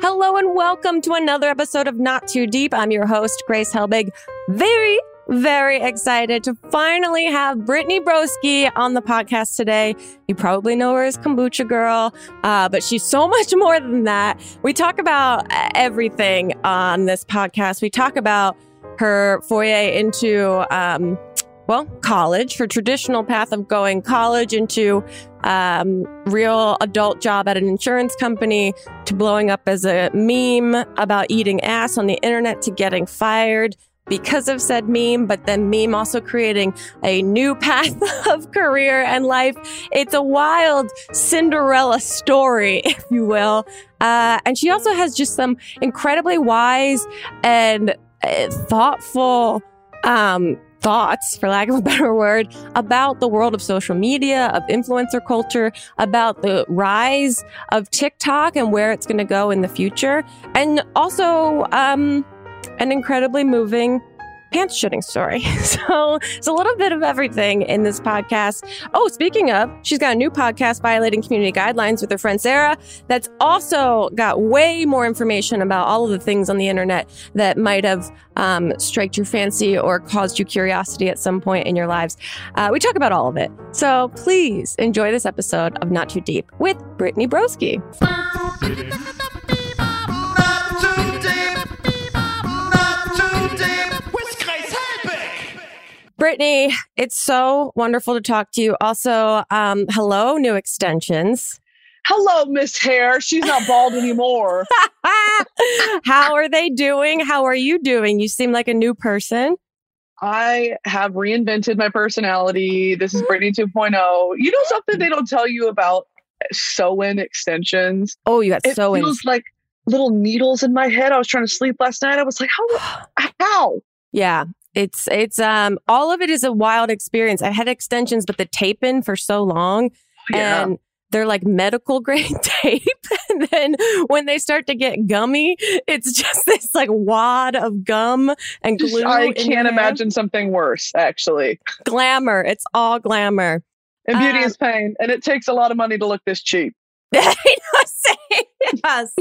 Hello and welcome to another episode of Not Too Deep. I'm your host, Grace Helbig. Very, very excited to finally have Brittany Broski on the podcast today. You probably know her as Kombucha Girl, uh, but she's so much more than that. We talk about everything on this podcast. We talk about her foyer into um, well, college, her traditional path of going college into um, real adult job at an insurance company to blowing up as a meme about eating ass on the internet to getting fired because of said meme, but then meme also creating a new path of career and life. It's a wild Cinderella story, if you will. Uh, and she also has just some incredibly wise and uh, thoughtful um, thoughts, for lack of a better word, about the world of social media, of influencer culture, about the rise of TikTok and where it's going to go in the future, and also um, an incredibly moving pants shitting story. So it's a little bit of everything in this podcast. Oh, speaking of, she's got a new podcast, Violating Community Guidelines, with her friend Sarah, that's also got way more information about all of the things on the internet that might have um, striked your fancy or caused you curiosity at some point in your lives. Uh, we talk about all of it. So please enjoy this episode of Not Too Deep with Brittany Broski. Brittany, it's so wonderful to talk to you. Also, um, hello, new extensions. Hello, Miss Hair. She's not bald anymore. How are they doing? How are you doing? You seem like a new person. I have reinvented my personality. This is Brittany 2.0. You know something they don't tell you about sew-in extensions? Oh, you got it sew-in. feels like little needles in my head. I was trying to sleep last night. I was like, how? How? Yeah, it's it's um all of it is a wild experience. I had extensions, but the tape in for so long, Yeah. and they're like medical grade tape. and then when they start to get gummy, it's just this like wad of gum and glue. I can't imagine something worse, actually. glamour. It's all glamour. And beauty Um, is pain, and it takes a lot of money to look this cheap. yes.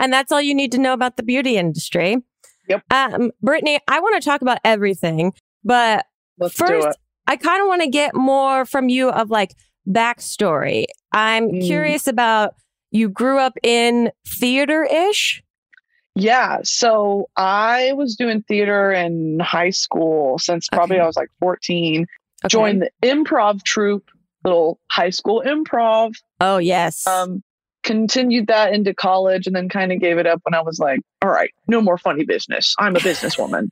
And that's all you need to know about the beauty industry. Yep. Um, Brittany, I want to talk about everything, but Let's first. I kind of want to get more from you of like backstory. I'm Mm. curious about you grew up in theater ish. Yeah. So I was doing theater in high school since probably Okay. I was like 14. Joined the improv troupe, little high school improv. Oh, yes. Um, continued that into college and then kind of gave it up when I was like, all right, no more funny business. I'm a businesswoman.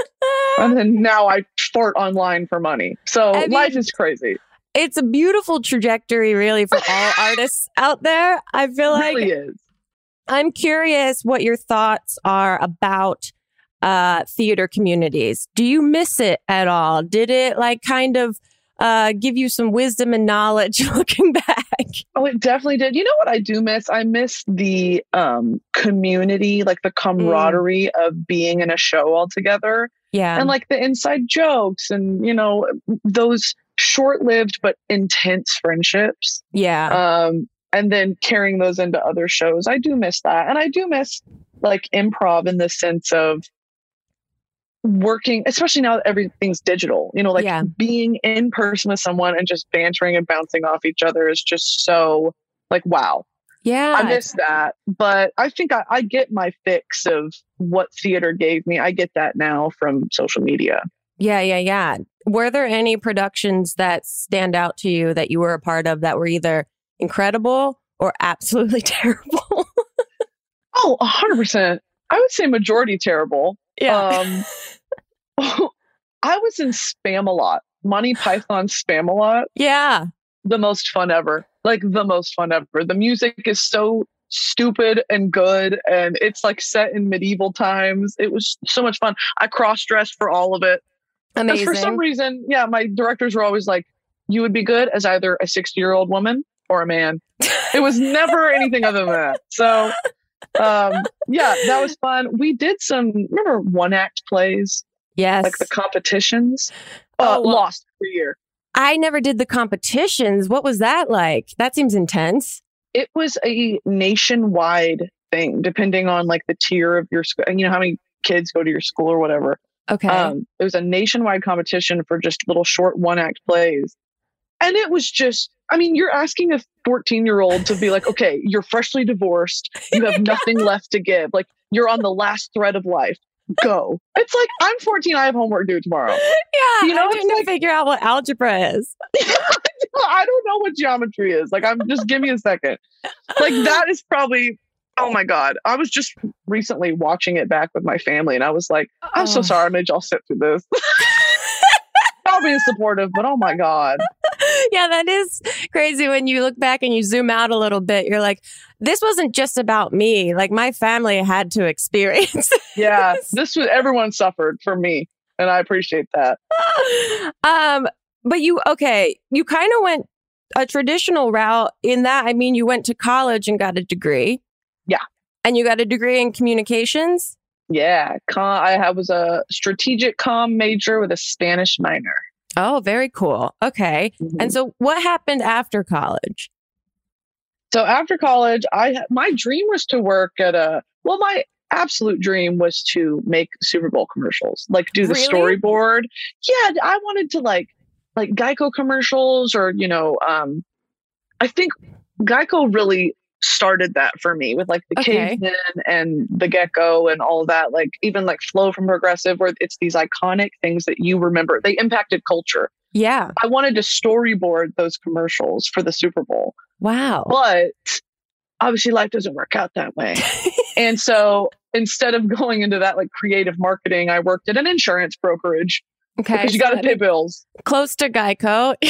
and then now I fart online for money. So I mean- life is crazy. it's a beautiful trajectory, really, for all artists out there. I feel It like really is. I'm curious what your thoughts are about uh, theater communities. Do you miss it at all? Did it like kind of uh, give you some wisdom and knowledge looking back? Oh, it definitely did. You know what I do miss? I miss the um community, like the camaraderie of being in a show all together. Yeah. and like the inside jokes and you know those short-lived but intense friendships yeah. um and then carrying those into other shows i do miss that and i do miss like improv in the sense of working especially now that everything's digital you know like Yeah. being in person with someone and just bantering and bouncing off each other is just so like wow yeah. I miss that, but I think I, I get my fix of what theater gave me. I get that now from social media. yeah. Yeah. Yeah. Were there any productions that stand out to you that you were a part of that were either incredible or absolutely terrible? Oh, a hundred percent. I would say majority terrible. Um, I was in Spamalot. Monty Python Spamalot. yeah. The most fun ever. Like the most fun ever. The music is so stupid and good, and it's like set in medieval times. It was so much fun. I cross dressed for all of it. Amazing. for some reason, yeah, my directors were always like, you would be good as either a 60 year old woman or a man. It was never anything other than that. So, um, yeah, that was fun. We did some, remember one act plays, yes. like the competitions? Uh, Oh, well- lost every year. I never did the competitions. What was that like? That seems intense. It was a nationwide thing depending on like the tier of your school, you know, how many kids go to your school or whatever. Okay. Um, it was a nationwide competition for just little short one act plays. And it was just, I mean, you're asking a 14 year old to be like, okay, you're freshly divorced. You have nothing left to give. Like, you're on the last thread of life. Go. It's like, I'm 14. I have homework due tomorrow. yeah. you know, I'm trying to like- figure out what algebra is. I don't know what geometry is. Like, I'm just give me a second. Like, that is probably, oh my God. I was just recently watching it back with my family and I was like, I'm so Oh. sorry I made y'all sit through this. I'll be supportive, but oh my God. yeah, that is crazy when you look back and you zoom out a little bit. You're like, this wasn't just about me. Like my family had to experience. Yeah, this was everyone suffered for me. And I appreciate that. um, but you okay, you kind of went a traditional route in that I mean you went to college and got a degree. Yeah. And you got a degree in communications? Yeah, com, I was a strategic com major with a Spanish minor. Oh, very cool. Okay. And so what happened after college? so after college, I my dream was to work at a well, my absolute dream was to make Super Bowl commercials, like do the Really? storyboard. Yeah, I wanted to like like Geico commercials or you know, um, I think Geico really started that for me with like the Okay. caveman and the gecko and all that like even like Flo from progressive where it's these iconic things that you remember they impacted culture Yeah. i wanted to storyboard those commercials for the super bowl Wow. but obviously life doesn't work out that way and so instead of going into that like creative marketing i worked at an insurance brokerage okay. because you got to pay bills. Close to Geico.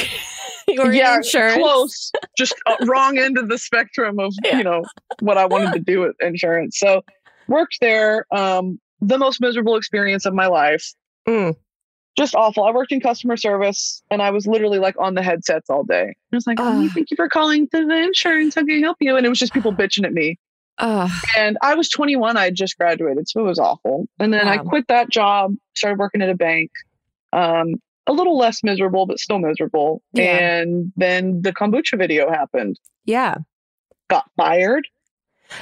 were yeah insurance. close. Just uh, wrong end of the spectrum of Yeah. you know what i wanted to do with insurance. So worked there um the most miserable experience of my life. Mm. just awful. I worked in customer service and i was literally like on the headsets all day. I was like oh, thank you for calling to the insurance. How can i help you? And it was just people bitching at me. Ugh. and i was 21 i had just graduated so it was awful. And then i quit that job started working at a bank um a little less miserable but still miserable Yeah. and then the kombucha video happened yeah. got fired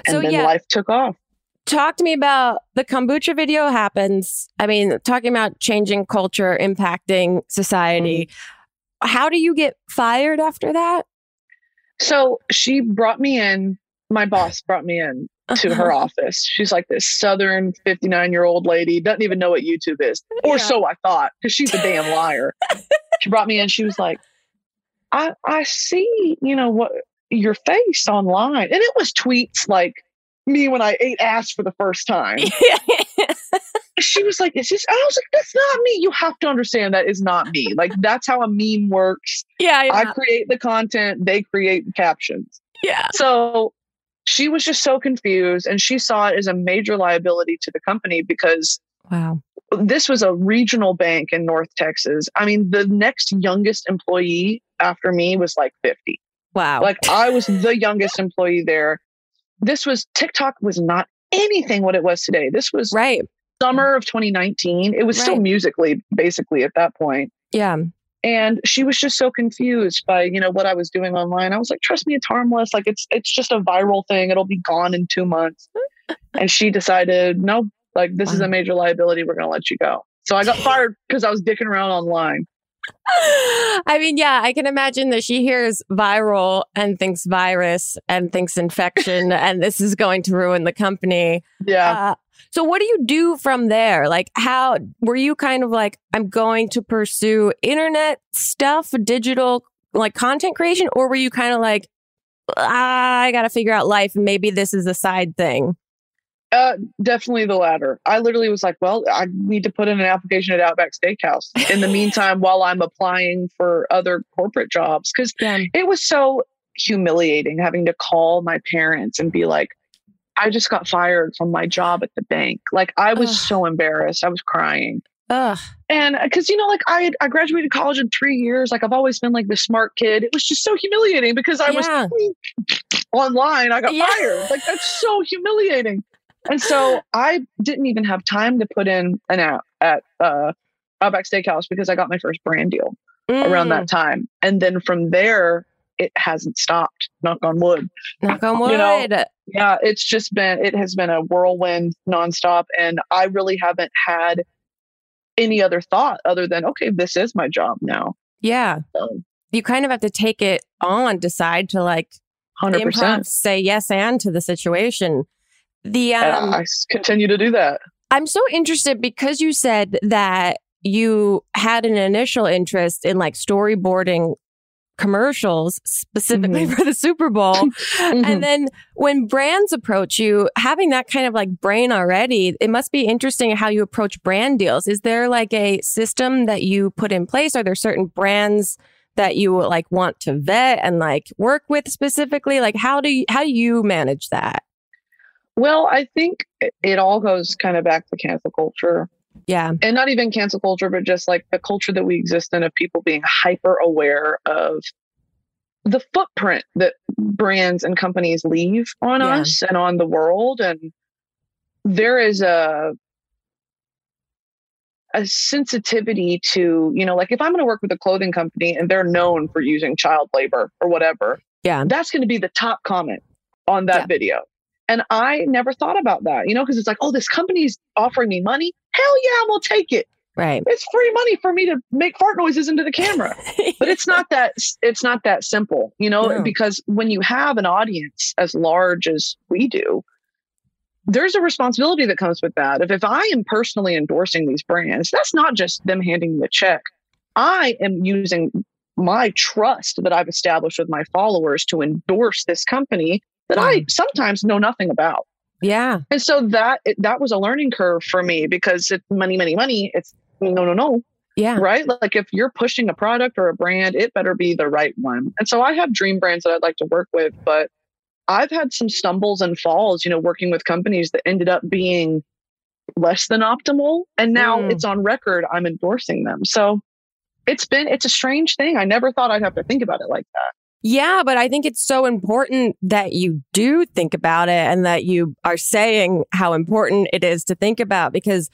and So then yeah, life took off talk to me about the kombucha video happens. I mean, talking about changing culture, impacting society. Mm-hmm. How do you get fired after that? so she brought me in my boss brought me in to her uh-huh. office. She's like this southern 59 year old lady doesn't even know what youtube is. Or Yeah. so i thought because she's a damn liar. She brought me in she was like i i see you know what your face online. And it was tweets like me when i ate ass for the first time. She was like is this i was like that's not me. You have to understand that is not me. Like that's how a meme works. Yeah, yeah, I create the content, they create the captions. yeah. So she was just so confused and she saw it as a major liability to the company because Wow. this was a regional bank in North Texas. I mean, the next youngest employee after me was like 50. Wow. Like I was the youngest employee there. This was TikTok was not anything what it was today. This was right. summer of 2019. It was still Musical.ly basically at that point Yeah. And she was just so confused by you know what i was doing online. I was like trust me it's harmless. Like it's it's just a viral thing. It'll be gone in two months. And she decided no like this is a major liability. We're going to let you go. So i got fired because i was dicking around online. I mean, yeah, I can imagine that she hears viral and thinks virus and thinks infection, and this is going to ruin the company. yeah. Uh, so, what do you do from there? Like, how were you kind of like, I'm going to pursue internet stuff, digital, like content creation, or were you kind of like, ah, I got to figure out life, and maybe this is a side thing? uh, definitely the latter i literally was like well i need to put in an application at outback steakhouse in the meantime while i'm applying for other corporate jobs because Yeah. it was so humiliating having to call my parents and be like i just got fired from my job at the bank like i was Ugh. so embarrassed i was crying Ugh. and because you know like i had, i graduated college in three years like i've always been like the smart kid it was just so humiliating because i was online i got Yeah. fired like that's so humiliating and so i didn't even have time to put in an app at uh outback steakhouse because i got my first brand deal around Mm. that time. And then from there, it hasn't stopped, knock on wood. Knock on wood. You know, Yeah, it's just been it has been a whirlwind nonstop, and I really haven't had any other thought other than okay, this is my job now. Yeah. So, You kind of have to take it on, decide to like Hundred improv, percent. say yes and to the situation. The um, I continue to do that. I'm so interested because you said that you had an initial interest in like storyboarding commercials specifically Mhm. for the Super Bowl. Mhm. And then when brands approach you, having that kind of like brain already, it must be interesting how you approach brand deals. Is there like a system that you put in place? Are there certain brands that you like want to vet and like work with specifically? Like how do you how do you manage that? Well, I think it, it all goes kind of back to cancel culture. Yeah. and not even cancel culture, but just like the culture that we exist in of people being hyper aware of the footprint that brands and companies leave on Yeah. us and on the world. And there is a a sensitivity to, you know, like if I'm going to work with a clothing company and they're known for using child labor or whatever, Yeah. that's going to be the top comment on that Yeah. video. And I never thought about that, you know, because it's like, oh, this company's offering me money. Hell yeah, we'll take it. Right. It's free money for me to make fart noises into the camera. But it's not that it's not that simple, you know, No. because when you have an audience as large as we do, there's a responsibility that comes with that. If if I am personally endorsing these brands, that's not just them handing me a check. I am using my trust that I've established with my followers to endorse this company that I hmm. sometimes know nothing about. Yeah. And so that that was a learning curve for me because it's money, money, money. It's no, no, no, Yeah. right? Like if you're pushing a product or a brand, it better be the right one. And so I have dream brands that I'd like to work with, but I've had some stumbles and falls, you know, working with companies that ended up being less than optimal. And now Mm. it's on record, I'm endorsing them. So it's been, it's a strange thing. I never thought I'd have to think about it like that. Yeah, but I think it's so important that you do think about it and that you are saying how important it is to think about because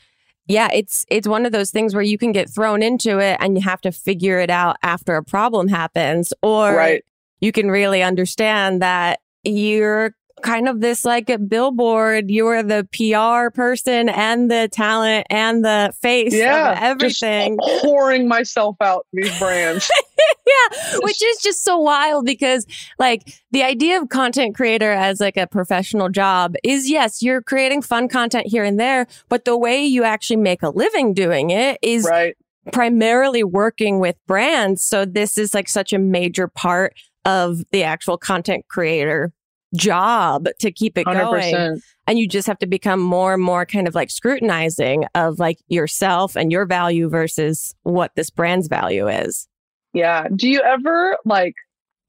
yeah, it's it's one of those things where you can get thrown into it and you have to figure it out after a problem happens or Right. you can really understand that you're kind of this like a billboard, you're the PR person and the talent and the face Yeah. of everything. Just pouring myself out these brands. yeah, which is just so wild because like the idea of content creator as like a professional job is yes, you're creating fun content here and there, but the way you actually make a living doing it is right. primarily working with brands. So this is like such a major part of the actual content creator job to keep it going 100%. and you just have to become more and more kind of like scrutinizing of like yourself and your value versus what this brand's value is Yeah. Do you ever like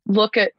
look at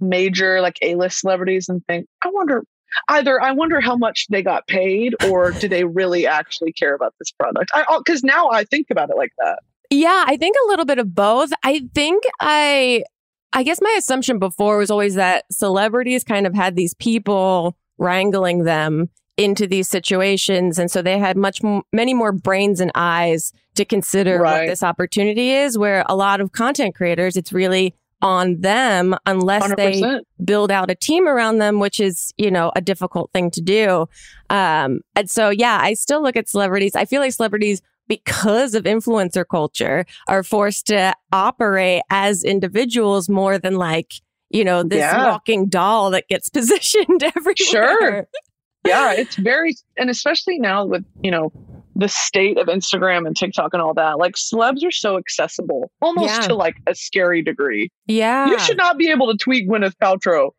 major like A-list celebrities and think, I wonder either I wonder how much they got paid or do they really actually care about this product? I oh, because now I think about it like that. Yeah, I think a little bit of both. I think I I guess my assumption before was always that celebrities kind of had these people wrangling them into these situations and so they had much m- many more brains and eyes to consider what this opportunity is where a lot of content creators it's really on them unless Hundred they build out a team around them, which is, you know, a difficult thing to do. Um, and so, yeah, I still look at celebrities. I feel like celebrities, because of influencer culture, are forced to operate as individuals more than like, you know, this Yeah. walking doll that gets positioned everywhere. Sure. Yeah, it's very and especially now with, you know, the state of Instagram and TikTok and all that. Like celebs are so accessible, almost Yeah. to like a scary degree. Yeah. You should not be able to tweet Gwyneth Paltrow.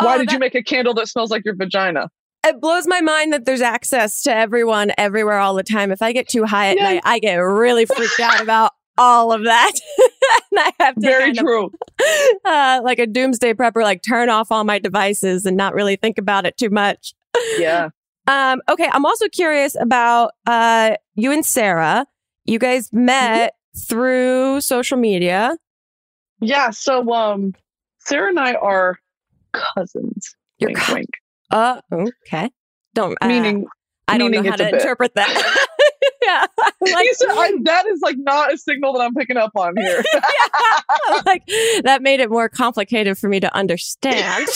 Why Oh, did you make a candle that smells like your vagina? It blows my mind that there's access to everyone everywhere all the time. If I get too high at Yeah. night, I get really freaked out about all of that. and I have to Very kind of true. uh, like a doomsday prepper, like turn off all my devices and not really think about it too much. Yeah. Um, okay, I'm also curious about uh, you and Sarah. You guys met through social media. Yeah. So um Sarah and I are cousins. You're wink, co- wink. Uh, okay. Don't uh, Meaning I don't know how to bit. interpret that. yeah. Like, said, I, that is like not a signal that I'm picking up on here. yeah. Like that made it more complicated for me to understand.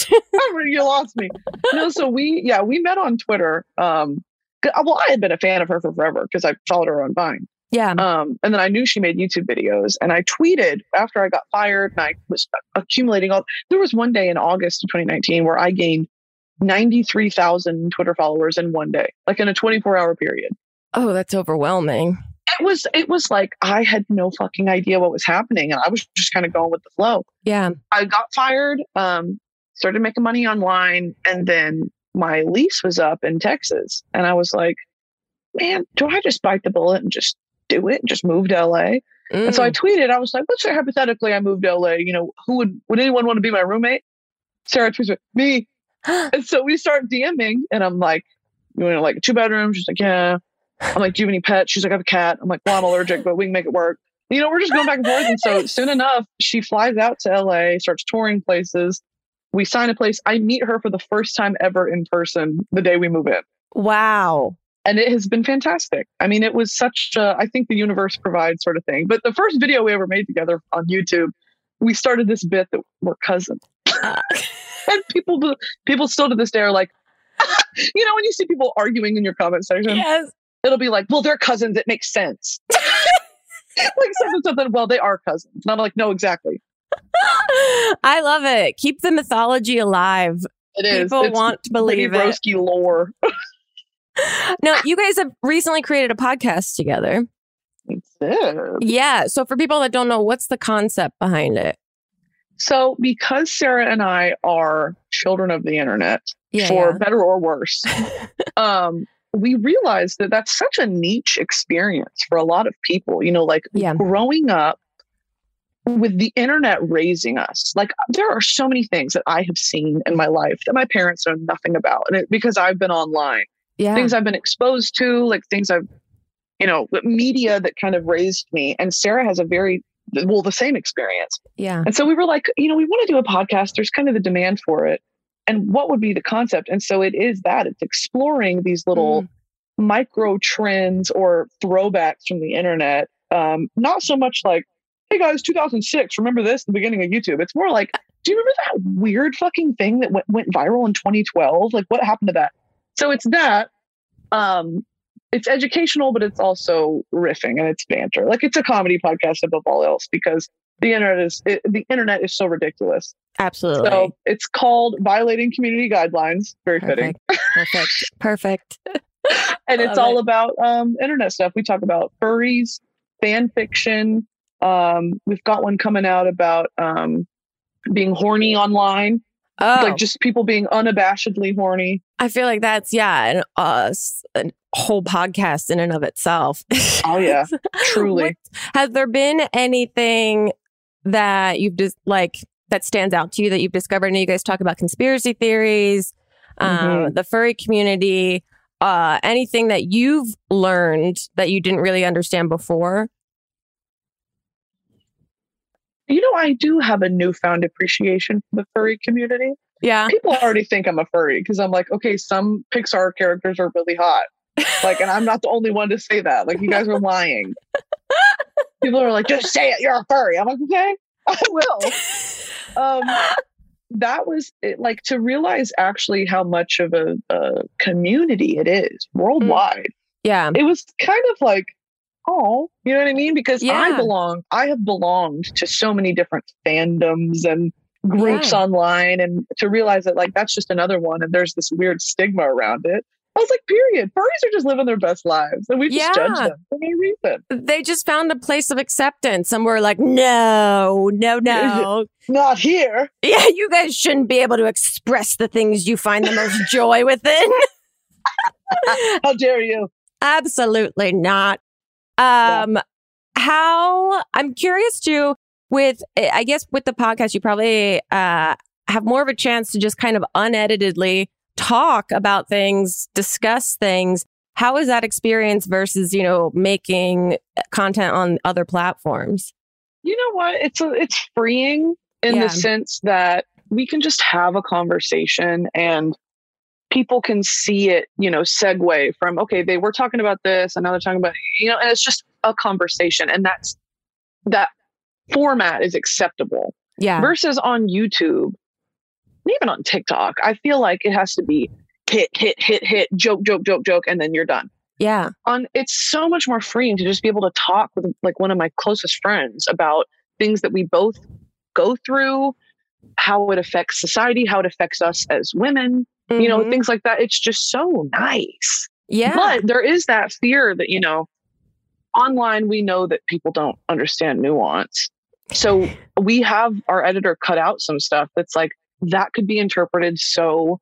you lost me. No, so we yeah we met on Twitter. Um, well, I had been a fan of her for forever because I followed her on Vine. Yeah. Um, and then I knew she made YouTube videos, and I tweeted after I got fired, and I was accumulating all. There was one day in August of 2019 where I gained 93,000 Twitter followers in one day, like in a 24 hour period. Oh, that's overwhelming. It was. It was like I had no fucking idea what was happening, and I was just kind of going with the flow. Yeah. I got fired. Um, started making money online, and then my lease was up in Texas, and I was like, "Man, do I just bite the bullet and just do it? and Just move to LA?" Mm. And so I mm. tweeted, I was like, "Let's say hypothetically I moved to LA. You know, who would would anyone want to be my roommate?" Sarah tweets, "Me." and so we start DMing, and I'm like, "You want like two bedrooms?" She's like, "Yeah." I'm like, "Do you have any pets?" She's like, "I have a cat." I'm like, "Well, I'm allergic, but we can make it work." You know, we're just going back and forth. And so soon enough, she flies out to LA, starts touring places we sign a place. I meet her for the first time ever in person the day we move in. Wow. And it has been fantastic. I mean, it was such a, I think the universe provides sort of thing. But the first video we ever made together on YouTube, we started this bit that we're cousins. Uh. and people, people still to this day are like, you know, when you see people arguing in your comment section, yes. it'll be like, well, they're cousins. It makes sense. like something, something. Well, they are cousins. And I'm like, no, exactly. I love it. Keep the mythology alive. It is. People it's want to believe it. lore. now, you guys have recently created a podcast together. Yeah. So, for people that don't know, what's the concept behind it? So, because Sarah and I are children of the internet, yeah, for yeah. better or worse, um, we realized that that's such a niche experience for a lot of people. You know, like yeah. growing up with the internet raising us, like there are so many things that I have seen in my life that my parents know nothing about, and it, because I've been online, yeah. things I've been exposed to, like things I've, you know, media that kind of raised me. And Sarah has a very well the same experience. Yeah. And so we were like, you know, we want to do a podcast. There's kind of the demand for it, and what would be the concept? And so it is that it's exploring these little. Mm. Micro trends or throwbacks from the internet. Um, not so much like hey guys, 2006, remember this, the beginning of YouTube. It's more like, do you remember that weird fucking thing that went, went viral in 2012? Like, what happened to that? So it's that. Um, it's educational, but it's also riffing and it's banter. Like it's a comedy podcast above all else because the internet is it, the internet is so ridiculous. Absolutely. So it's called violating community guidelines. Very Perfect. fitting. Perfect. Perfect. and it's all it. about um, internet stuff. We talk about furries, fan fiction, um, we've got one coming out about um, being horny online. Oh. Like just people being unabashedly horny. I feel like that's, yeah, an, uh, a whole podcast in and of itself. Oh, yeah, truly. What, has there been anything that you've just like that stands out to you that you've discovered? And you guys talk about conspiracy theories, um, mm-hmm. the furry community, uh, anything that you've learned that you didn't really understand before? You know, I do have a newfound appreciation for the furry community. Yeah. People already think I'm a furry because I'm like, okay, some Pixar characters are really hot. Like, and I'm not the only one to say that. Like, you guys are lying. People are like, just say it, you're a furry. I'm like, okay, I will. Um, that was it, like to realize actually how much of a, a community it is worldwide. Yeah. It was kind of like you know what I mean? Because yeah. I belong, I have belonged to so many different fandoms and groups yeah. online, and to realize that like that's just another one, and there's this weird stigma around it. I was like, period. Furries are just living their best lives, and we just yeah. judge them for no reason. They just found a place of acceptance, and we're like, no, no, no, not here. Yeah, you guys shouldn't be able to express the things you find the most joy within. How dare you? Absolutely not. Um, yeah. how I'm curious too with, I guess with the podcast, you probably, uh, have more of a chance to just kind of uneditedly talk about things, discuss things. How is that experience versus, you know, making content on other platforms? You know what? It's a, it's freeing in yeah. the sense that we can just have a conversation and people can see it, you know, segue from, okay, they were talking about this and now they're talking about, you know, and it's just a conversation. And that's that format is acceptable. Yeah. Versus on YouTube, even on TikTok, I feel like it has to be hit, hit, hit, hit, joke, joke, joke, joke, and then you're done. Yeah. On it's so much more freeing to just be able to talk with like one of my closest friends about things that we both go through, how it affects society, how it affects us as women, mm-hmm. you know, Mm-hmm. things like that. It's just so nice. Yeah. But there is that fear that, you know, online we know that people don't understand nuance. So we have our editor cut out some stuff that's like that could be interpreted so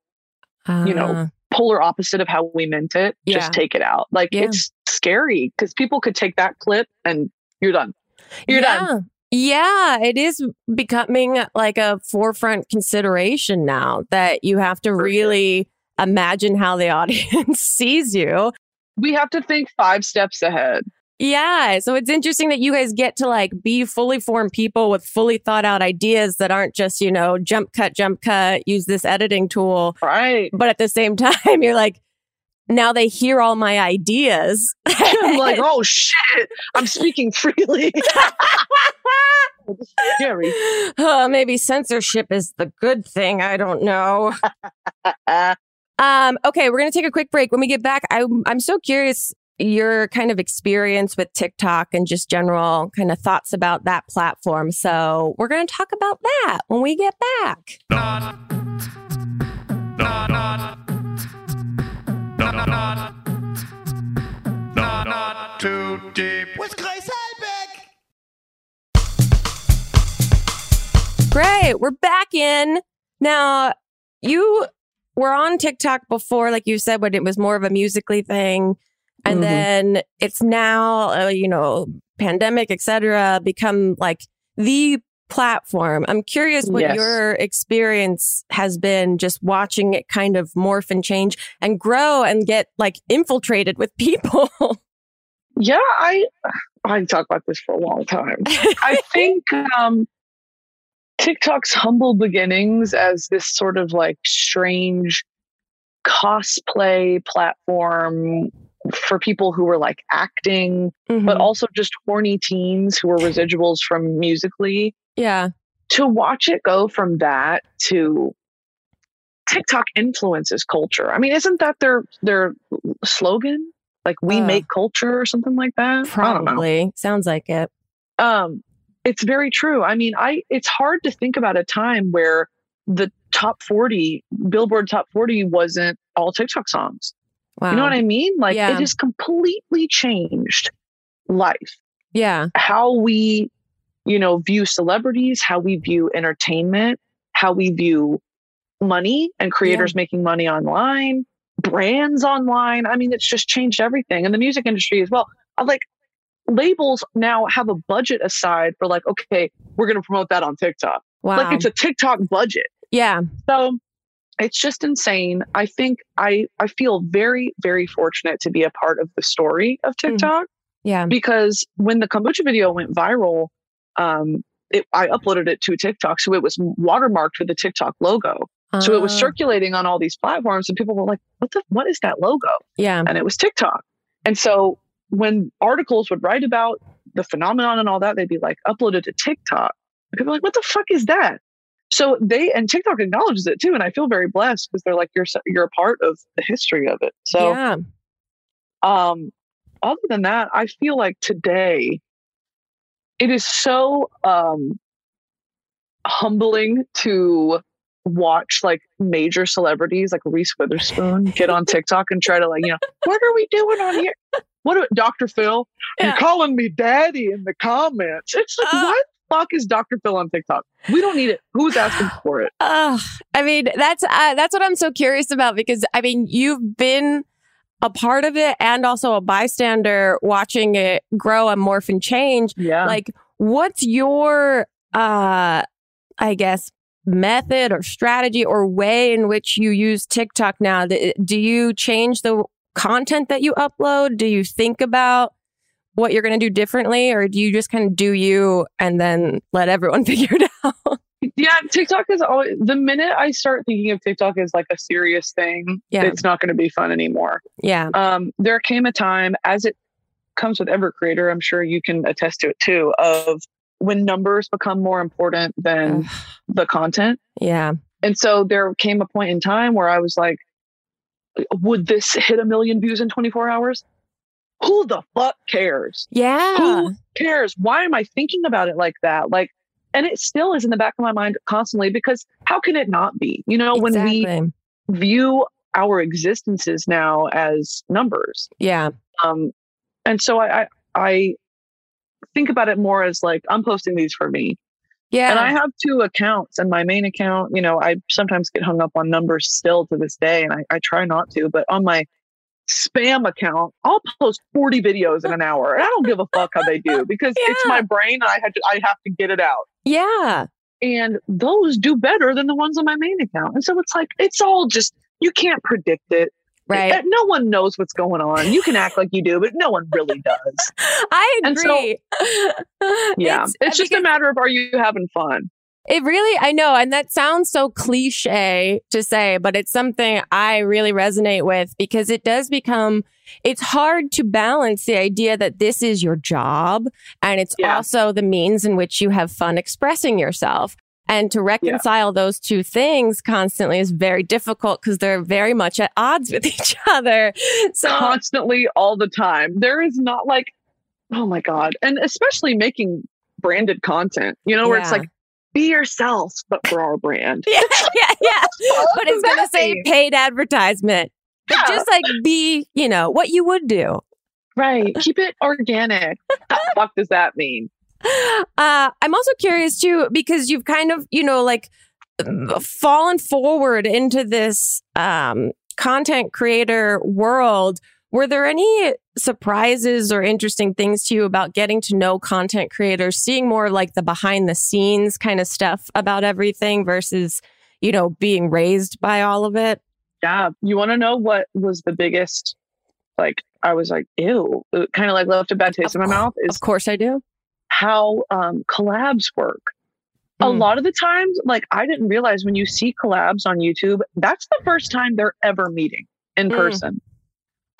you know, Uh, polar opposite of how we meant it. Yeah. Just take it out. Like Yeah. it's scary because people could take that clip and you're done. You're yeah. done. Yeah, it is becoming uh, like a forefront consideration now that you have to For sure. really imagine how the audience sees you. We have to think five steps ahead. Yeah. So it's interesting that you guys get to like be fully formed people with fully thought out ideas that aren't just, you know, jump cut, jump cut, use this editing tool. Right. But at the same time, you're like, now they hear all my ideas. I'm like, oh shit. I'm speaking freely. This scary. oh, maybe censorship is the good thing. I don't know. Um, okay, we're gonna take a quick break. When we get back, I, I'm so curious your kind of experience with TikTok and just general kind of thoughts about that platform. So we're gonna talk about that when we get back. Not too deep. With Grace Great, we're back in now. You were on TikTok before, like you said, when it was more of a Musical.ly thing, and Mhm. then it's now, uh, you know, pandemic, etc., become like the platform. I'm curious what Yes. your experience has been just watching it kind of morph and change and grow and get like infiltrated with people. Yeah, I I talk about this for a long time. I think um, TikTok's humble beginnings as this sort of like strange cosplay platform for people who were like acting, but Mhm. also just horny teens who were residuals from Musical.ly. yeah, To watch it go from that to TikTok influences culture. I mean, isn't that their their slogan? Like we Uh, make culture or something like that? I don't know probably sounds like it. um it's very true. I mean i it's hard to think about a time where the top 40 billboard top 40 wasn't all tiktok songs. Wow. you know what i mean? Like Yeah. it has completely changed life. Yeah. how we you know view celebrities how we view entertainment how we view money and creators making money online brands online. I mean it's just changed everything. And the music industry as well. I like labels now have a budget aside for like okay we're going to promote that on tiktok Wow. like it's a tiktok budget yeah. so it's just insane i think i i feel very very fortunate to be a part of the story of Mm. tiktok Yeah. because when the kombucha video went viral, um, it, I uploaded it to TikTok, so it was watermarked with the TikTok logo. So it was Uh, circulating on all these platforms, and people were like, "What the? What is that logo?" Yeah. And it was TikTok. And so when articles would write about the phenomenon and all that, they'd be like, "Uploaded to TikTok." People are like, "What the fuck is that?" So they and TikTok acknowledges it too, and I feel very blessed because they're like, "You're you're a part of the history of it." So yeah. um other than that i feel like today it is so um humbling to watch like major celebrities like reese witherspoon get on tiktok and try to like you know what are we doing on here what do, dr phil Yeah. you're calling me daddy in the comments it's like Uh. what the fuck is dr phil on tiktok we don't need it who's asking for it Uh, I mean, that's uh, that's what I'm so curious about because I mean, you've been a part of it and also a bystander watching it grow and morph and change. yeah Like, what's your, uh, I guess, method or strategy or way in which you use TikTok now? Do you change the content that you upload? Do you think about what you're going to do differently, or do you just kind of do you and then let everyone figure it out? Yeah, TikTok is always the minute I start thinking of TikTok as like a serious thing, Yeah. it's not going to be fun anymore. Yeah. Um, there came a time, as it comes with every creator, I'm sure you can attest to it too, of when numbers become more important than the content. Yeah. And so there came a point in time where I was like, would this hit a million views in 24 hours? Who the fuck cares? Yeah. Who cares? Why am I thinking about it like that? Like, and it still is in the back of my mind constantly because how can it not be? You know, when we view our existences now as numbers. Yeah. Um, and so I, I, I think about it more as like, I'm posting these for me. Yeah. And I have two accounts and my main account, you know, I sometimes get hung up on numbers still to this day and I, I try not to, but on my spam account, I'll post 40 videos in an hour. And I don't give a fuck how they do because it's my brain and I had to I have to get it out. yeah. And those do better than the ones on my main account. And so it's like it's all just you can't predict it. Right. Uh, No one knows what's going on. You can act like you do, but no one really does. I And so- agree. Yeah. It's, just a matter of are you having fun? It really, I know, and that sounds so cliche to say, but it's something I really resonate with because it does become, it's hard to balance the idea that this is your job and it's Yeah. also the means in which you have fun expressing yourself. And to reconcile those two things constantly is very difficult because they're very much at odds with each other. So, constantly all the time. There is not like, oh my God. And especially making branded content, you know, where it's like, be yourself, but for our brand. yeah, yeah, yeah. But it's going to say paid advertisement. Yeah. just like be, you know, what you would do. Right. Keep it organic. what the fuck does that mean? Uh, I'm also curious too, because you've kind of, you know, like um, fallen forward into this um, content creator world. Were there any surprises or interesting things to you about getting to know content creators, seeing more like the behind the scenes kind of stuff about everything versus, you know, being raised by all of it? Yeah. You want to know what was the biggest, like, I was like, ew, kind of like left a bad taste in my Of mouth is Of course I do. How um, collabs work. A Mm. lot of the times, like I didn't realize when you see collabs on YouTube, that's the first time they're ever meeting in Mm. person.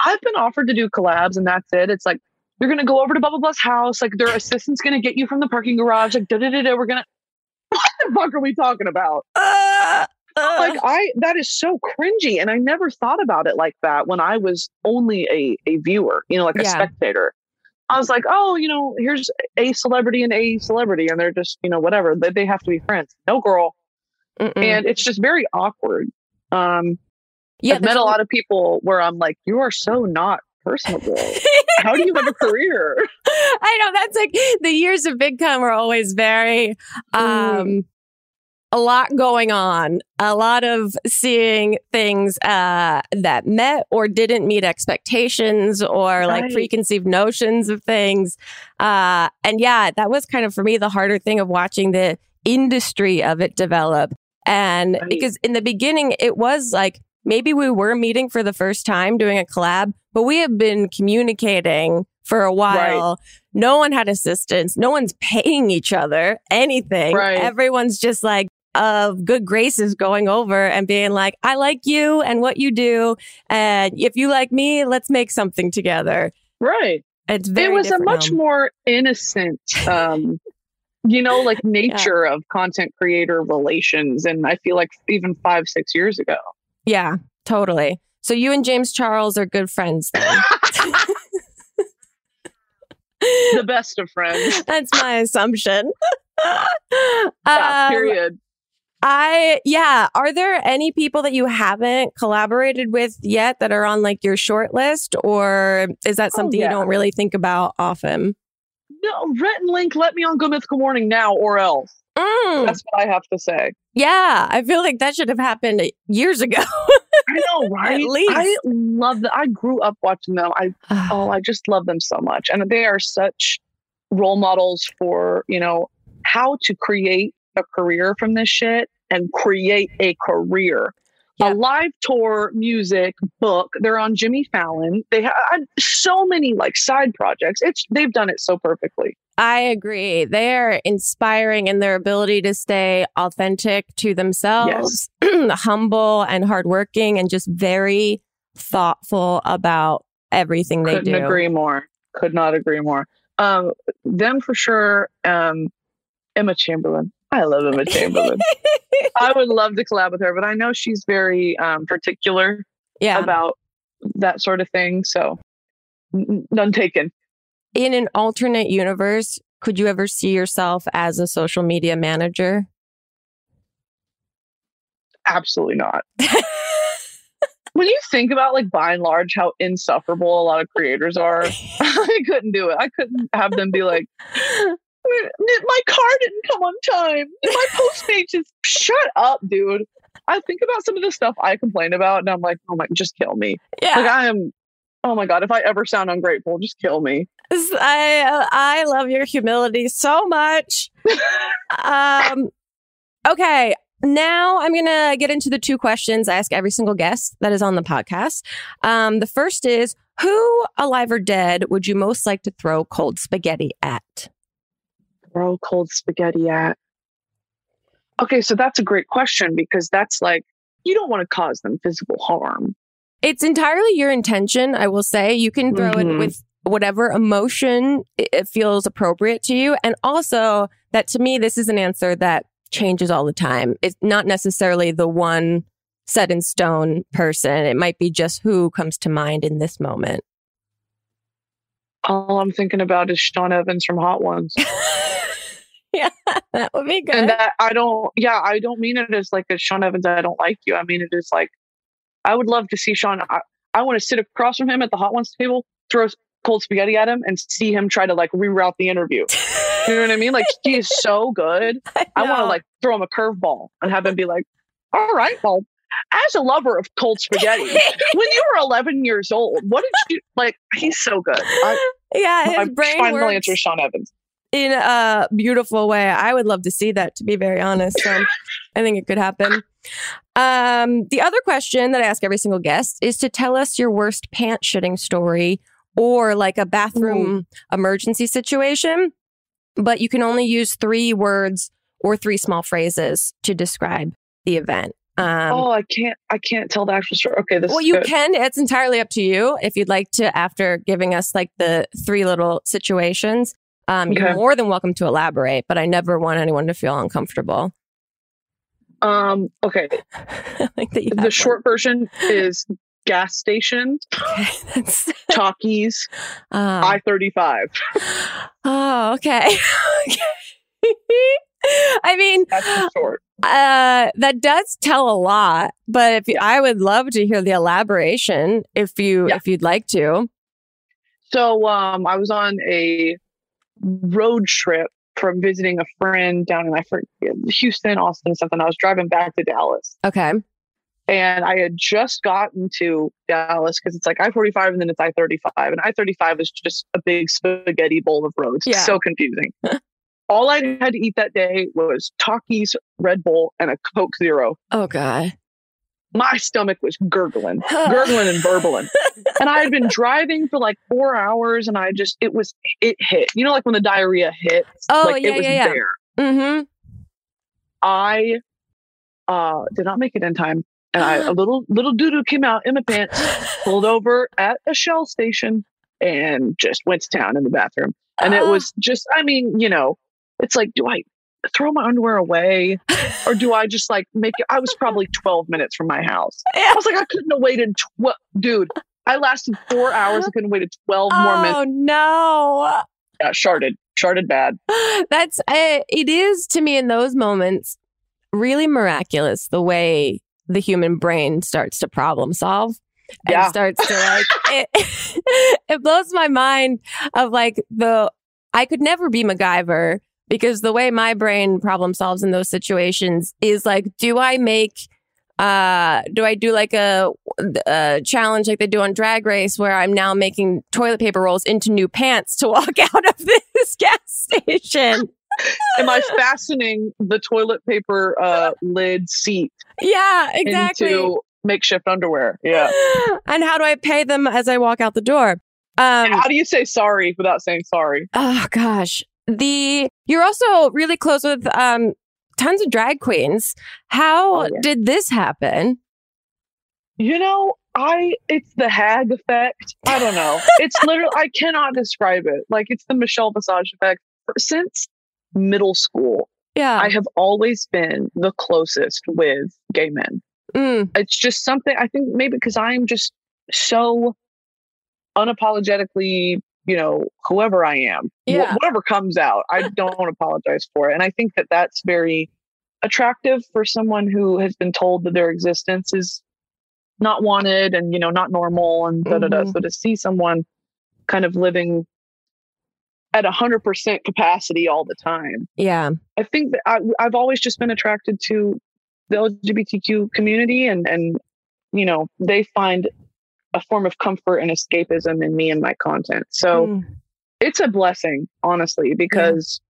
I've been offered to do collabs and that's it. It's like you're gonna go over to Bubba Bluff's house, like their assistant's gonna get you from the parking garage, like da da da da. We're gonna what the fuck are we talking about? Uh, uh, Like I that is so cringy, and I never thought about it like that when I was only a a viewer, you know, like a spectator. I was like, oh, you know, here's a celebrity and a celebrity, and they're just, you know, whatever. They, they have to be friends. No, girl, mm-mm. and it's just very awkward. Um, yeah, I've met a lot of people where I'm like, you are so not personable. How do you have a career? I know that's like the years of VidCon were always very um a lot going on, a lot of seeing things uh that met or didn't meet expectations or like preconceived notions of things. Uh and yeah, that was kind of for me the harder thing of watching the industry of it develop. And Right. because in the beginning it was like maybe we were meeting for the first time doing a collab, but we have been communicating for a while. No one had assistance. No one's paying each other anything. Right. Everyone's just like of good graces going over and being like, I like you and what you do. And if you like me, let's make something together. Right. It's very it was a much now. more innocent, um, you know, like nature of content creator relations. And I feel like even five, six years ago. Yeah, totally. So you and James Charles are good friends then. the best of friends. That's my assumption. Yeah, Um, period. I yeah. Are there any people that you haven't collaborated with yet that are on like your short list, or is that Oh, something yeah. you don't really think about often? No, Rhett and Link, let me on Good Mythical Morning now or else. Mm, That's what I have to say. yeah, I feel like that should have happened years ago. I know, right? At least. I love that. I grew up watching them. I oh, I just love them so much, and they are such role models for you know how to create a career from this shit and create a career. Yeah. a live tour, music, book. They're on Jimmy Fallon. They had so many like side projects. It's they've done it so perfectly. I agree. They're inspiring in their ability to stay authentic to themselves, humble and hardworking, and just very thoughtful about everything they Couldn't do. agree more. Could not agree more. Um, them for sure. Um, Emma Chamberlain. I love Emma Chamberlain. I would love to collab with her, but I know she's very um, particular yeah. about that sort of thing. So none taken. In an alternate universe, could you ever see yourself as a social media manager? Absolutely not. when you think about like by and large how insufferable a lot of creators are, I couldn't do it. I couldn't have them be like, my car didn't come on time. My Postmates is shut up, dude. I think about some of the stuff I complain about, and I'm like, oh my, just kill me. Yeah. Like I am. Oh my god, if I ever sound ungrateful, just kill me. I I love your humility so much. um, okay, now I'm gonna get into the two questions I ask every single guest that is on the podcast. Um, the first is, who, alive or dead, would you most like to throw cold spaghetti at? Throw cold spaghetti at. Okay, so that's a great question because that's like you don't want to cause them physical harm. It's entirely your intention. I will say you can throw it Mhm. with whatever emotion it it feels appropriate to you, and also that to me, this is an answer that changes all the time. It's not necessarily the one set in stone person. It might be just who comes to mind in this moment. All I'm thinking about is Sean Evans from Hot Ones. yeah, that would be good. and that I don't, yeah, I don't mean it as like a Sean Evans, I don't like you. I mean it as like, I would love to see Sean. I, I want to sit across from him at the Hot Ones table, throw cold spaghetti at him, and see him try to like reroute the interview. You know what I mean? Like he is so good. I want to like throw him a curveball and have him be like, "All right, well, as a lover of cold spaghetti, when you were 11 years old, what did you like?" He's so good. I, yeah, his my brain final works answer Sean Evans. in a beautiful way. I would love to see that, to be very honest. So I think it could happen. Um, the other question that I ask every single guest is to tell us your worst pant shitting story or like a bathroom emergency situation. But you can only use three words or three small phrases to describe the event. Um, oh, I can't. I can't tell the actual story. Okay, this well, you good. can. It's entirely up to you. If you'd like to, after giving us like the three little situations, um, you're more than welcome to elaborate. But I never want anyone to feel uncomfortable. Um. Okay. like that you The one. short version is gas station, Okay, Takis, oh. I thirty five. oh, okay. Okay. I mean, That's short. uh, that does tell a lot. But if you, I would love to hear the elaboration, if you Yeah. if you'd like to. So um, I was on a road trip from visiting a friend down in I forget Houston, Austin, something. I was driving back to Dallas, Okay. and I had just gotten to Dallas because it's like I forty five and then it's I thirty five, and I thirty five is just a big spaghetti bowl of roads. Yeah. So confusing. All I had to eat that day was Takis, Red Bull, and a Coke Zero. Oh God. My stomach was gurgling, gurgling and burbling. and I had been driving for like four hours and I just, it was, it hit. You know, like when the diarrhea hits, Oh, like yeah, it was yeah, yeah. there. Mm-hmm. I uh, did not make it in time. And I, a little, little doo came out in my pants, pulled over at a Shell station and just went to town in the bathroom. And it Oh. was just, I mean, you know, it's like, do I throw my underwear away or do I just like make it? I was probably 12 minutes from my house. I was like, I couldn't have waited. Tw- dude, I lasted four hours. I couldn't have waited 12 more minutes. Oh no. Yeah, sharded, sharded bad. That's uh, it is to me in those moments really miraculous the way the human brain starts to problem solve and Yeah. starts to like it, it blows my mind of like the I could never be MacGyver because the way my brain problem solves in those situations is like do I make uh do I do like a, a challenge like they do on drag race where I'm now making toilet paper rolls into new pants to walk out of this gas station Am I fastening the toilet paper uh, lid seat Yeah, exactly. into makeshift underwear. Yeah. and how do I pay them as I walk out the door? Um, How do you say sorry without saying sorry? oh gosh, the you're also really close with um, tons of drag queens. How Oh, yeah. did this happen? You know, I it's the hag effect. I don't know. It's literally I cannot describe it. Like it's the Michelle Visage effect. Since middle school, Yeah. I have always been the closest with gay men. Mm, It's just something I think maybe because I'm just so unapologetically, you know, whoever I am, wh- whatever comes out, I don't apologize for it. And I think that that's very attractive for someone who has been told that their existence is not wanted and, you know, not normal and da da da. Mhm. So to see someone kind of living at a hundred percent capacity all the time yeah. I think that I, I've always just been attracted to the LGBTQ community, and and you know they find a form of comfort and escapism in me and my content. So Mm, it's a blessing, honestly, because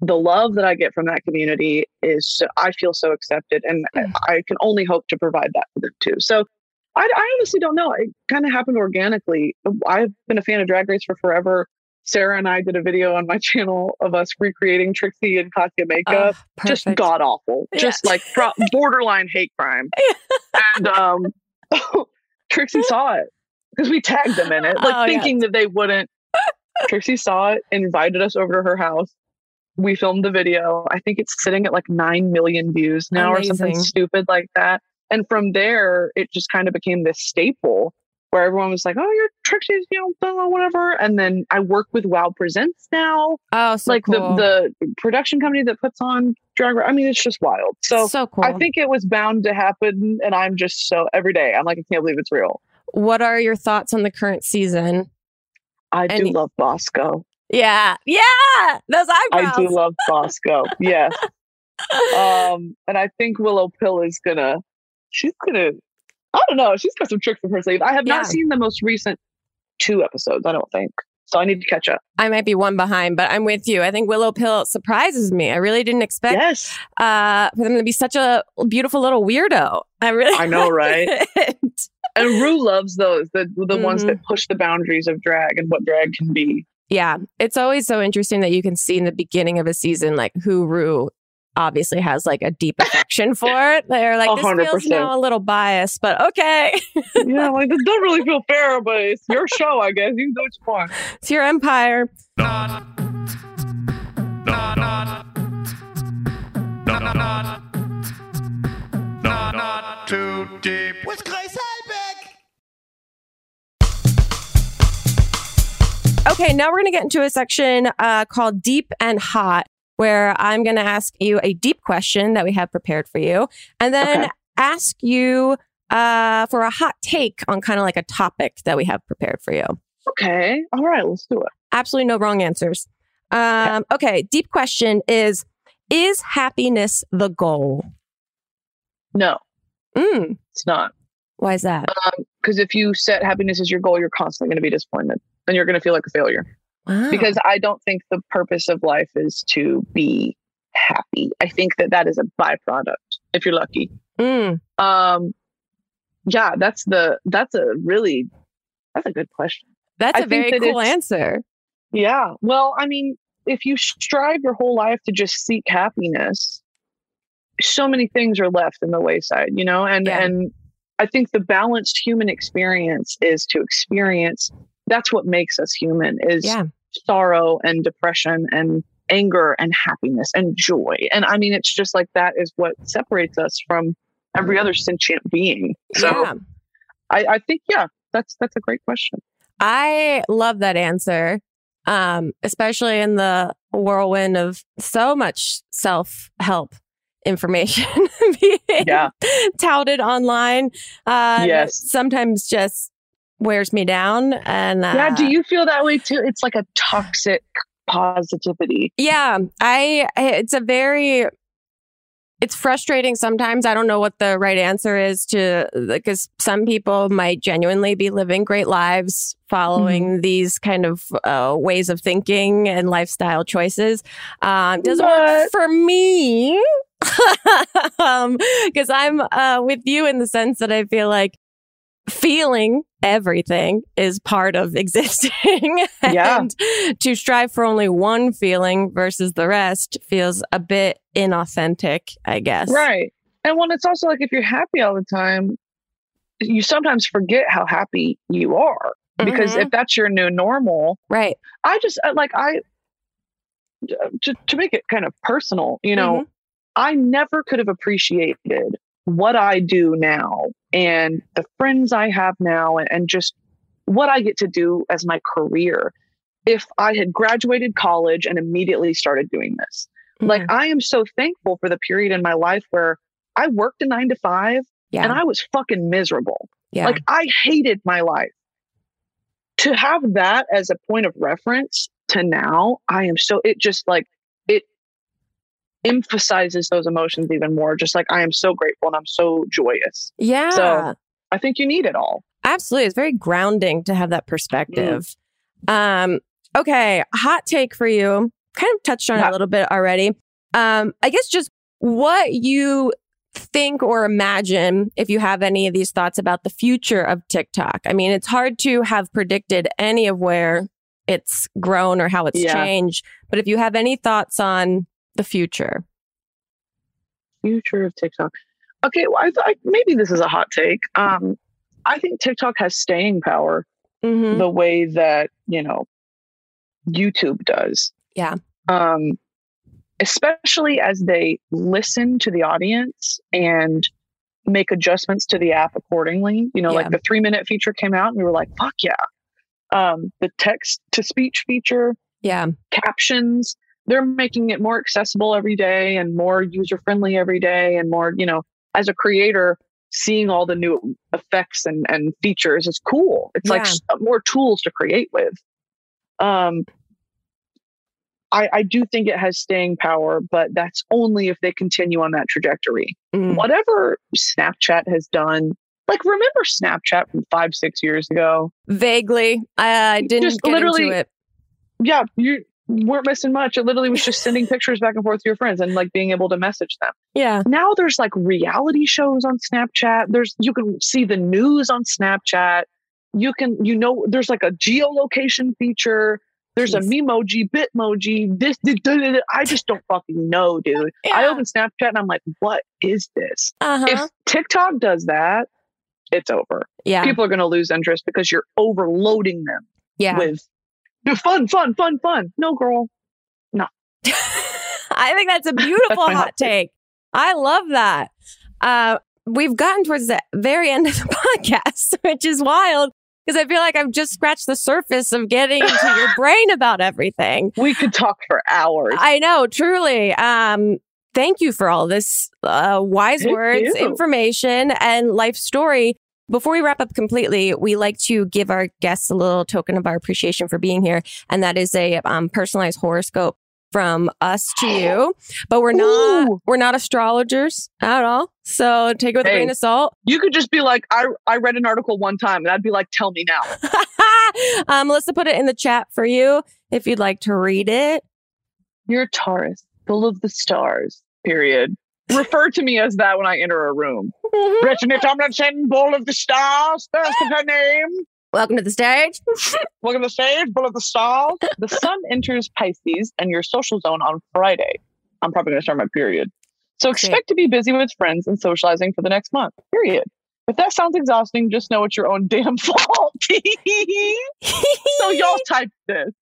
the love that I get from that community is so, I feel so accepted, and I- Mm. I can only hope to provide that for them too. So. I, I honestly don't know. It kind of happened organically. I've been a fan of Drag Race for forever. Sarah and I did a video on my channel of us recreating Trixie and Katya makeup. oh, just god awful, Yeah. just like pro- borderline hate crime. and um, Trixie saw it because we tagged them in it, like Oh, yeah. thinking that they wouldn't. Trixie saw it, invited us over to her house. We filmed the video. I think it's sitting at like nine million views now, or something stupid like that. And from there, it just kind of became this staple where everyone was like, "Oh, you're Trixie's, you know, blah, blah, whatever." And then I work with Wow Presents now, Oh, so like cool. the the production company that puts on drag Race. I mean, it's just wild. So, so cool. I think it was bound to happen, and I'm just so every day. I'm like, I can't believe it's real. what are your thoughts on the current season? I And- do love Bosco. Yeah. Yeah. Those eyebrows. I do love Bosco. yes. Um, and I think Willow Pill is gonna. She's gonna. I don't know. She's got some tricks up her sleeve. I have Yeah. not seen the most recent two episodes. I don't think so. I need to catch up. I might be one behind, but I'm with you. I think Willow Pill surprises me. I really didn't expect Yes, uh, for them to be such a beautiful little weirdo. I really I know, right? didn't. and Rue loves those the the ones Mhm. that push the boundaries of drag and what drag can be. Yeah, it's always so interesting that you can see in the beginning of a season like who Rue obviously has like a deep affection for it. They're like A this hundred feels now a little biased, but okay, yeah, like this doesn't really feel fair, but it's your show, I guess. You can do what you want. it's your empire. Not. Not. Not. Not. Not. Not. Not too deep. With Grace Helbig. Okay, now we're going to get into a section uh, called Deep and Hot, where I'm going to ask you a deep question that we have prepared for you, and then Okay. ask you uh, for a hot take on kind of like a topic that we have prepared for you. Okay, all right, let's do it. Absolutely no wrong answers. Um, okay, deep question is Is happiness the goal? No, Mm, it's not. why is that? Because if you set happiness as your goal, you're constantly going to be disappointed and you're going to feel like a failure. Wow. Because I don't think the purpose of life is to be happy. I think that that is a byproduct if you're lucky. Mm, Um, yeah, that's the that's a really that's a good question. that's I a very that cool answer. Yeah. Well, I mean, if you strive your whole life to just seek happiness, so many things are left in the wayside, you know? And Yeah. and I think the balanced human experience is to experience that's what makes us human is Yeah. sorrow and depression and anger and happiness and joy. And I mean it's just like that is what separates us from every other sentient being. So yeah. I, I think yeah, that's that's a great question. I love that answer, um, especially in the whirlwind of so much self help information being Yeah. touted online. Uh, Yes. sometimes just wears me down. And uh, Yeah, do you feel that way too? It's like a toxic positivity. Yeah, I. It's a very. It's frustrating sometimes. I don't know what the right answer is to because some people might genuinely be living great lives following Mm-hmm. these kind of uh, ways of thinking and lifestyle choices. Um, doesn't work for me. um, because I'm uh, with you in the sense that I feel like feeling everything is part of existing. Yeah. and to strive for only one feeling versus the rest feels a bit inauthentic, I guess. Right. And when it's also like if you're happy all the time, you sometimes forget how happy you are. Because Mhm. if that's your new normal, Right. I just uh, like I to to make it kind of personal, you know, I never could have appreciated what I do now and the friends I have now and, and just what I get to do as my career if I had graduated college and immediately started doing this. Like Mhm. I am so thankful for the period in my life where I worked a 9 to 5 yeah. and I was fucking miserable. yeah. Like I hated my life. To have that as a point of reference to now, I am so it just like emphasizes those emotions even more. Just like I am so grateful and I'm so joyous. yeah. So I think you need it all. Absolutely. It's very grounding to have that perspective. Um, okay, hot take for you. Kind of touched on it Yeah. a little bit already. Um, I guess just what you think or imagine if you have any of these thoughts about the future of TikTok. I mean, it's hard to have predicted any of where it's grown or how it's Yeah. changed, but if you have any thoughts on the future. Future of TikTok. Okay, well, I thought maybe this is a hot take. Um, I think TikTok has staying power Mhm. the way that you know YouTube does. Yeah. Um, especially as they listen to the audience and make adjustments to the app accordingly. You know, Yeah. like the three minute feature came out, and we were like, "Fuck yeah!" Um, the text to speech feature, Yeah. captions. They're making it more accessible every day and more user friendly every day, and more. You know, as a creator, seeing all the new effects and, and features is cool. It's like Yeah. s- more tools to create with. Um, I, I do think it has staying power, but that's only if they continue on that trajectory. Mm. Whatever Snapchat has done, like remember Snapchat from five, six years ago? Vaguely. I I didn't Just get literally-. Yeah, you weren't missing much. It literally was just sending pictures back and forth to your friends and like being able to message them. Yeah. now there's like reality shows on Snapchat. There's you can see the news on Snapchat. You can you know there's like a geolocation feature. There's a Jeez. Memoji, Bitmoji. This, this, this. I just don't fucking know, dude. I open Snapchat and I'm like, what is this? Uh-huh. If TikTok does that, it's over. yeah. People are going to lose interest because you're overloading them yeah. with fun, fun, fun, fun. No, girl. No. I think that's a beautiful my hot hot take. I love that. Uh, we've gotten towards the very end of the podcast, which is wild because I feel like I've just scratched the surface of getting into your brain about everything. We could talk for hours. I know, truly. Um, thank you for all this uh, wise Thank words, you. information, and life story. Before we wrap up completely, we like to give our guests a little token of our appreciation for being here, and that is a um, personalized horoscope from us to you. But we're not Ooh. we're not astrologers at all, so take it with a grain of salt. you could just be like, I, I read an article one time and I'd be like, tell me now. um, Melissa put it in the chat for you if you'd like to read it. You're a Taurus, full of the stars, period. Refer to me as that when I enter a room. Brittany Tomlinson, full of the stars. That's her name. Welcome to the stage. Welcome to the stage, full of the stars. The sun enters Pisces and your social zone on Friday. I'm probably going to start my period. So expect to be busy with friends and socializing for the next month, period. If that sounds exhausting, just know it's your own damn fault. so y'all type this.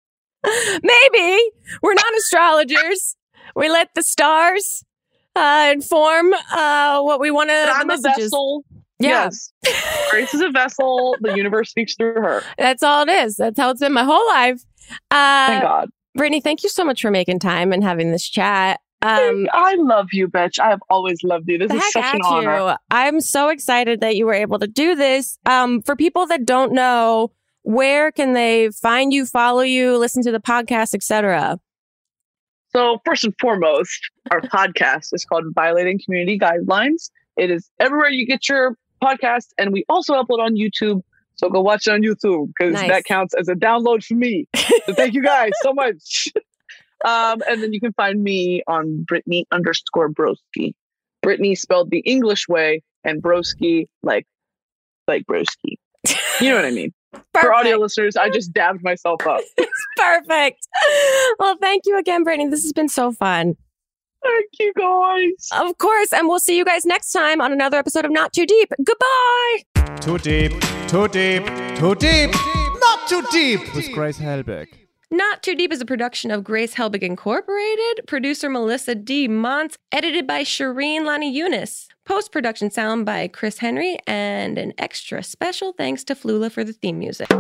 Maybe we're not astrologers. We let the stars uh, inform uh, what we want to. I'm a vessel. Yeah, Yes. Grace is a vessel. The universe speaks through her. that's all it is. That's how it's been my whole life. Thank Uh, God. Brittany, thank you so much for making time and having this chat. Um, I love you, bitch. I have always loved you. This is such an honor. you. I'm so excited that you were able to do this. Um, for people that don't know, where can they find you, follow you, listen to the podcast, etc.? So, first and foremost, our podcast is called Violating Community Guidelines. It is everywhere you get your podcast, and we also upload on YouTube. So go watch it on YouTube because Nice. that counts as a download for me. So thank you guys so much. Um, and then you can find me on Brittany underscore Broski. Brittany spelled the English way and Broski like like broski. You know what I mean? For audio listeners, I just dabbed myself up. It's perfect. Well, thank you again, Brittany. This has been so fun. Thank you guys. Of course. And we'll see you guys next time on another episode of Not Too Deep. Goodbye. Too deep, too deep, too deep, not too deep with Grace Helbig. Not Too Deep is a production of Grace Helbig Incorporated, producer Melissa D. Montz, edited by Shireen Lani Eunice, post production sound by Chris Henry, and an extra special thanks to Flula for the theme music.